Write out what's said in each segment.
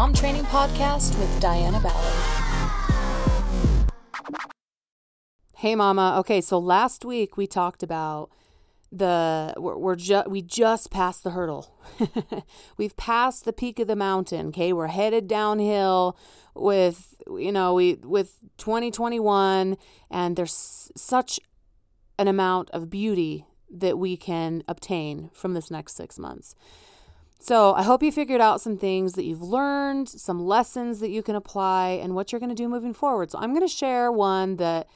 Mom Training Podcast with Diana Ballard. Hey, Mama. Okay, so last week we talked about the we're, we're just we just passed the hurdle. We've passed the peak of the mountain. Okay, we're headed downhill with you know we with 2021, and there's such an amount of beauty that we can obtain from this next six months. So, I hope you figured out some things that you've learned, some lessons that you can apply, and what you're going to do moving forward. So, I'm going to share one that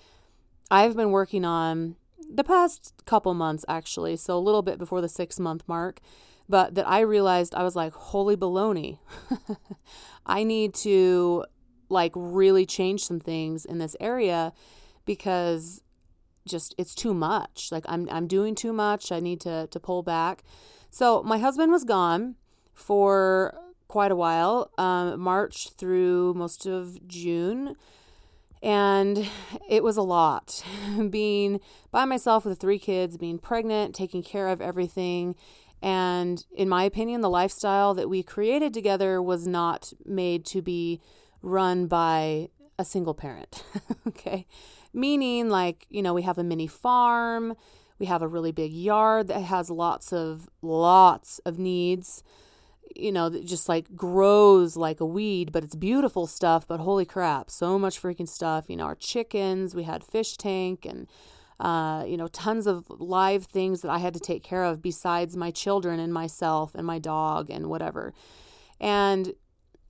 I've been working on the past couple months, actually. So, a little bit before the six month mark, but that I realized I was like, holy baloney. I need to like really change some things in this area because just it's too much. Like I'm I'm doing too much. I need to to pull back. So my husband was gone for quite a while, um, March through most of June. And it was a lot being by myself with three kids, being pregnant, taking care of everything. And in my opinion, the lifestyle that we created together was not made to be run by a single parent. okay. Meaning, like, you know, we have a mini farm, we have a really big yard that has lots of, lots of needs, you know, that just like grows like a weed, but it's beautiful stuff. But holy crap, so much freaking stuff. You know, our chickens, we had fish tank and, uh, you know, tons of live things that I had to take care of besides my children and myself and my dog and whatever. And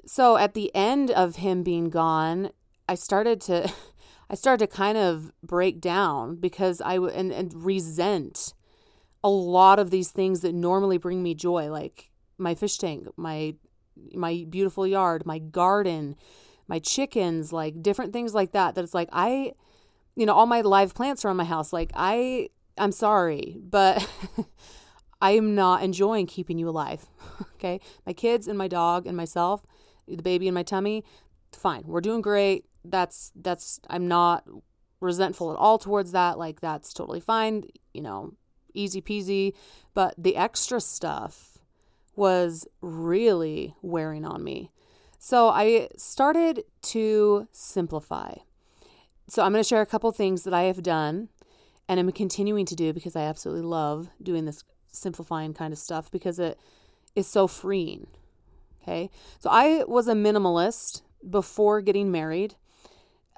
so at the end of him being gone, I started to I started to kind of break down because I w- and, and resent a lot of these things that normally bring me joy, like my fish tank, my my beautiful yard, my garden, my chickens, like different things like that. That it's like I, you know, all my live plants around my house. Like I, I'm sorry, but I am not enjoying keeping you alive. okay, my kids and my dog and myself, the baby in my tummy, fine. We're doing great that's that's I'm not resentful at all towards that. Like that's totally fine, you know, easy peasy. But the extra stuff was really wearing on me. So I started to simplify. So I'm going to share a couple things that I have done and I'm continuing to do because I absolutely love doing this simplifying kind of stuff because it is so freeing. Okay. So I was a minimalist before getting married.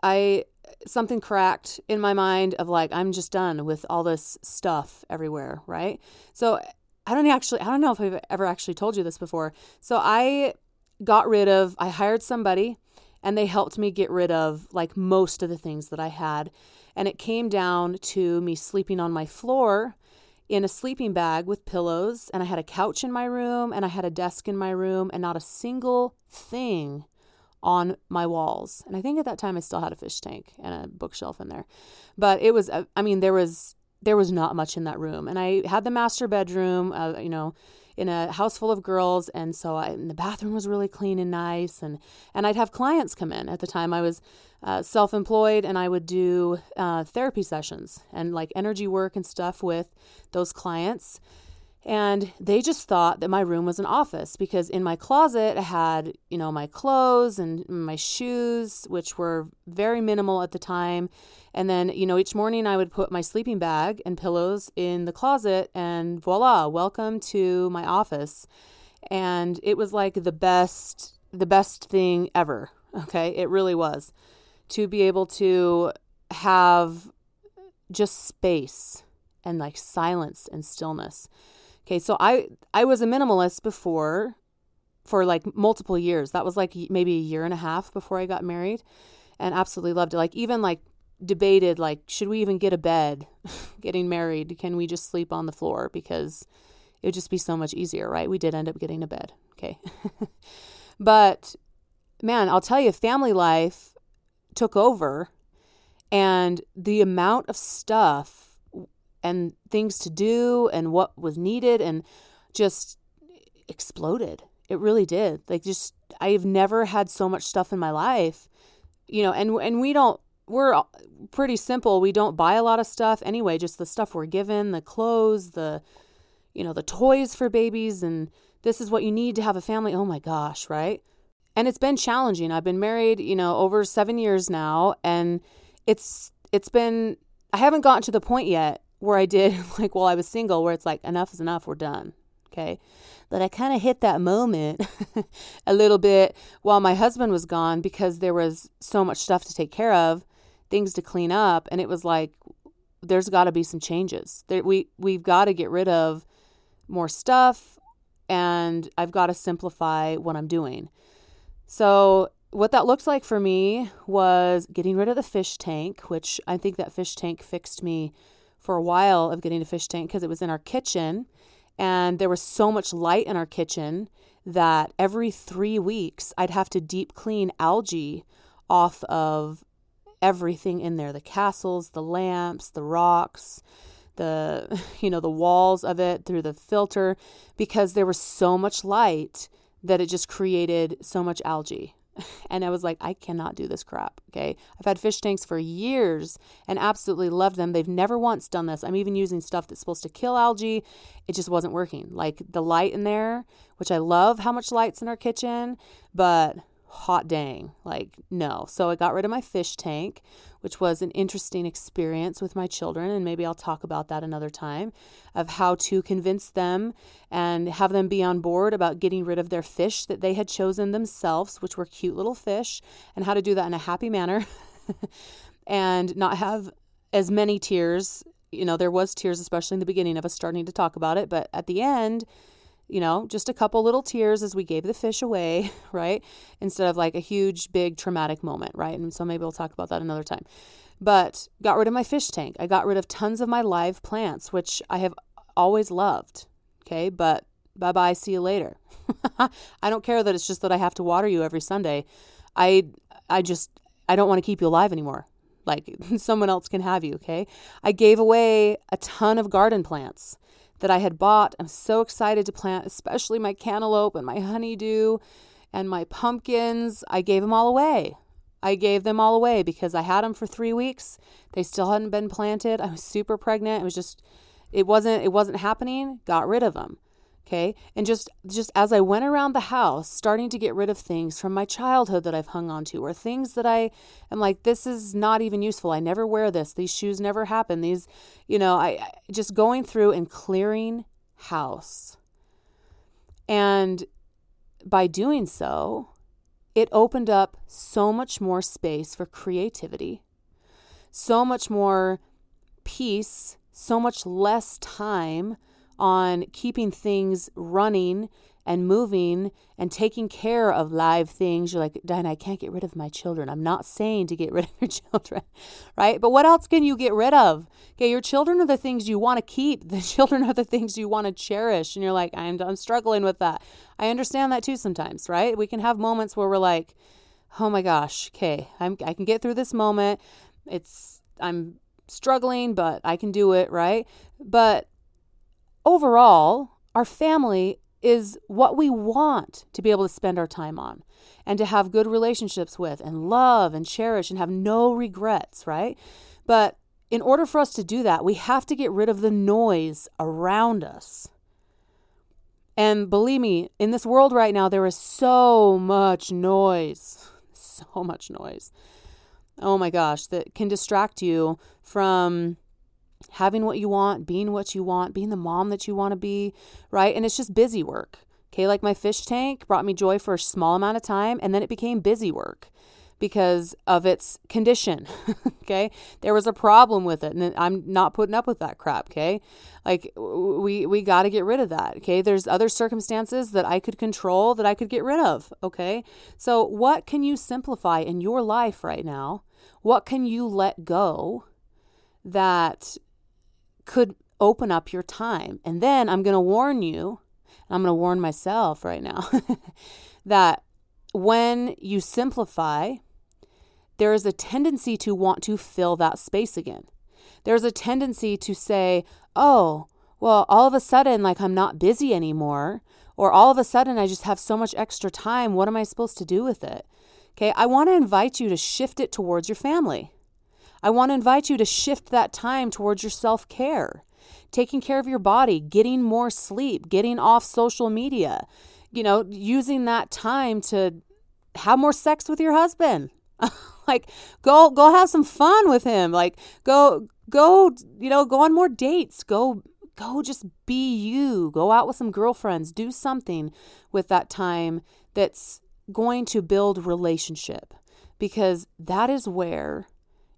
I something cracked in my mind of like I'm just done with all this stuff everywhere, right? So I don't actually I don't know if I've ever actually told you this before. So I got rid of I hired somebody and they helped me get rid of like most of the things that I had and it came down to me sleeping on my floor in a sleeping bag with pillows and I had a couch in my room and I had a desk in my room and not a single thing on my walls. And I think at that time I still had a fish tank and a bookshelf in there. But it was, uh, I mean, there was there was not much in that room. And I had the master bedroom, uh, you know, in a house full of girls, and so I, and the bathroom was really clean and nice. And and I'd have clients come in. At the time, I was uh, self-employed, and I would do uh, therapy sessions and like energy work and stuff with those clients. And they just thought that my room was an office because in my closet I had, you know, my clothes and my shoes, which were very minimal at the time. And then, you know, each morning I would put my sleeping bag and pillows in the closet and voila, welcome to my office. And it was like the best, the best thing ever. Okay. It really was to be able to have just space and like silence and stillness. Okay, so I I was a minimalist before for like multiple years. That was like maybe a year and a half before I got married and absolutely loved it. Like even like debated like should we even get a bed getting married? Can we just sleep on the floor because it would just be so much easier, right? We did end up getting a bed. Okay. but man, I'll tell you family life took over and the amount of stuff and things to do and what was needed and just exploded. It really did. Like just I've never had so much stuff in my life. You know, and and we don't we're pretty simple. We don't buy a lot of stuff anyway, just the stuff we're given, the clothes, the you know, the toys for babies and this is what you need to have a family. Oh my gosh, right? and it's been challenging. I've been married, you know, over 7 years now and it's it's been I haven't gotten to the point yet where I did like while I was single where it's like enough is enough, we're done. Okay? But I kind of hit that moment a little bit while my husband was gone because there was so much stuff to take care of, things to clean up, and it was like there's got to be some changes. There, we we've got to get rid of more stuff and I've got to simplify what I'm doing. So, what that looked like for me was getting rid of the fish tank, which I think that fish tank fixed me for a while of getting a fish tank because it was in our kitchen and there was so much light in our kitchen that every three weeks I'd have to deep clean algae off of everything in there the castles, the lamps, the rocks, the you know the walls of it through the filter because there was so much light that it just created so much algae and I was like, I cannot do this crap. Okay. I've had fish tanks for years and absolutely loved them. They've never once done this. I'm even using stuff that's supposed to kill algae. It just wasn't working. Like the light in there, which I love how much light's in our kitchen, but hot dang, like no. So I got rid of my fish tank, which was an interesting experience with my children. And maybe I'll talk about that another time of how to convince them and have them be on board about getting rid of their fish that they had chosen themselves, which were cute little fish, and how to do that in a happy manner and not have as many tears. You know, there was tears, especially in the beginning of us starting to talk about it, but at the end, you know, just a couple little tears as we gave the fish away, right? Instead of like a huge, big traumatic moment, right? And so maybe we'll talk about that another time. But got rid of my fish tank. I got rid of tons of my live plants, which I have always loved. Okay. But bye bye. See you later. I don't care that it's just that I have to water you every Sunday. I, I just, I don't want to keep you alive anymore. Like someone else can have you. Okay. I gave away a ton of garden plants that I had bought. I'm so excited to plant, especially my cantaloupe and my honeydew and my pumpkins. I gave them all away. I gave them all away because I had them for three weeks. They still hadn't been planted. I was super pregnant. It was just, it wasn't, it wasn't happening. Got rid of them. Okay. And just just as I went around the house, starting to get rid of things from my childhood that I've hung on to, or things that I am like, this is not even useful. I never wear this. These shoes never happen. These, you know, I, I just going through and clearing house. And by doing so, it opened up so much more space for creativity, so much more peace, so much less time on keeping things running and moving and taking care of live things. You're like, Diana, I can't get rid of my children. I'm not saying to get rid of your children, right? But what else can you get rid of? Okay, your children are the things you want to keep. The children are the things you want to cherish. And you're like, I'm, I'm struggling with that. I understand that too sometimes, right? We can have moments where we're like, oh my gosh, okay, I'm, I can get through this moment. It's, I'm struggling, but I can do it, right? But overall, our family is what we want to be able to spend our time on and to have good relationships with and love and cherish and have no regrets, right? But in order for us to do that, we have to get rid of the noise around us. And believe me, in this world right now, there is so much noise, so much noise. Oh my gosh, that can distract you from having what you want, being what you want, being the mom that you want to be, right? And it's just busy work. Okay, like my fish tank brought me joy for a small amount of time and then it became busy work because of its condition. okay? There was a problem with it and I'm not putting up with that crap, okay? Like we we got to get rid of that, okay? There's other circumstances that I could control that I could get rid of, okay? So what can you simplify in your life right now? What can you let go that could open up your time. And then I'm going to warn you, I'm going to warn myself right now, that when you simplify, there is a tendency to want to fill that space again. There's a tendency to say, oh, well, all of a sudden, like I'm not busy anymore, or all of a sudden I just have so much extra time. What am I supposed to do with it? Okay, I want to invite you to shift it towards your family. I want to invite you to shift that time towards your self care, taking care of your body, getting more sleep, getting off social media, you know, using that time to have more sex with your husband. like go go have some fun with him. Like go go you know go on more dates. Go go just be you. Go out with some girlfriends. Do something with that time that's going to build relationship because that is where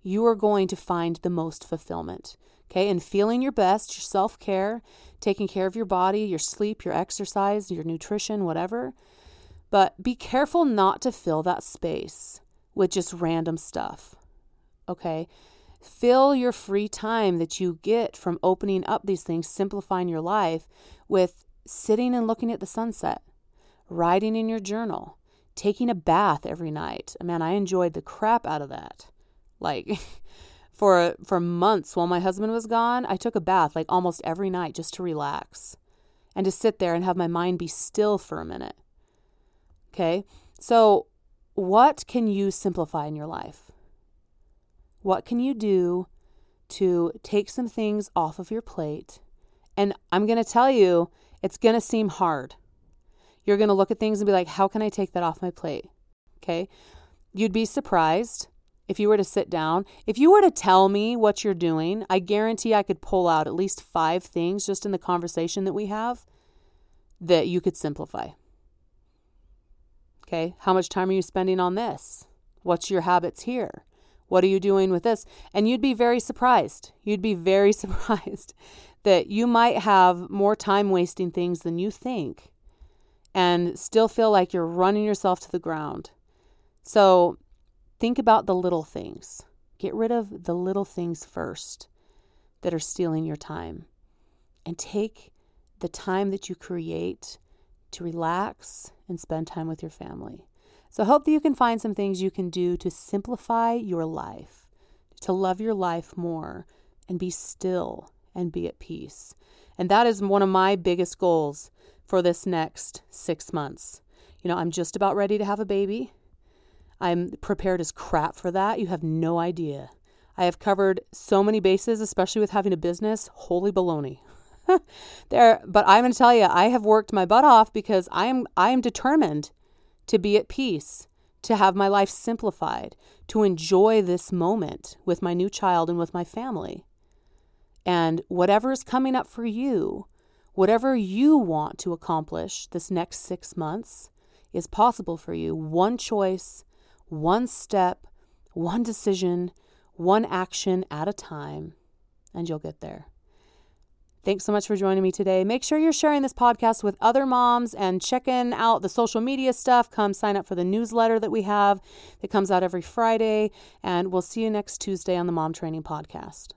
you are going to find the most fulfillment. Okay, and feeling your best, your self care, taking care of your body, your sleep, your exercise, your nutrition, whatever. But be careful not to fill that space with just random stuff. Okay, fill your free time that you get from opening up these things, simplifying your life with sitting and looking at the sunset, writing in your journal, taking a bath every night. Man, I enjoyed the crap out of that. Like, for for months while my husband was gone, I took a bath like almost every night just to relax and to sit there and have my mind be still for a minute. Okay? So, what can you simplify in your life? What can you do to take some things off of your plate? And I'm going to tell you, it's going to seem hard. You're going to look at things and be like, how can I take that off my plate? Okay? You'd be surprised if you were to sit down, if you were to tell me what you're doing, I guarantee I could pull out at least five things just in the conversation that we have that you could simplify. Okay, how much time are you spending on this? What's your habits here? What are you doing with this? And you'd be very surprised. You'd be very surprised that you might have more time wasting things than you think and still feel like you're running yourself to the ground. So, Think about the little things. Get rid of the little things first that are stealing your time. And take the time that you create to relax and spend time with your family. So I hope that you can find some things you can do to simplify your life, to love your life more and be still and be at peace. And that is one of my biggest goals for this next six months. You know, I'm just about ready to have a baby. I'm prepared as crap for that. You have no idea. I have covered so many bases, especially with having a business. Holy baloney. there, but I'm going to tell you, I have worked my butt off because I am I am determined to be at peace, to have my life simplified, to enjoy this moment with my new child and with my family. And whatever is coming up for you, whatever you want to accomplish this next 6 months is possible for you. One choice one step, one decision, one action at a time, and you'll get there. Thanks so much for joining me today. Make sure you're sharing this podcast with other moms and checking out the social media stuff. Come sign up for the newsletter that we have that comes out every Friday. And we'll see you next Tuesday on the Mom Training Podcast.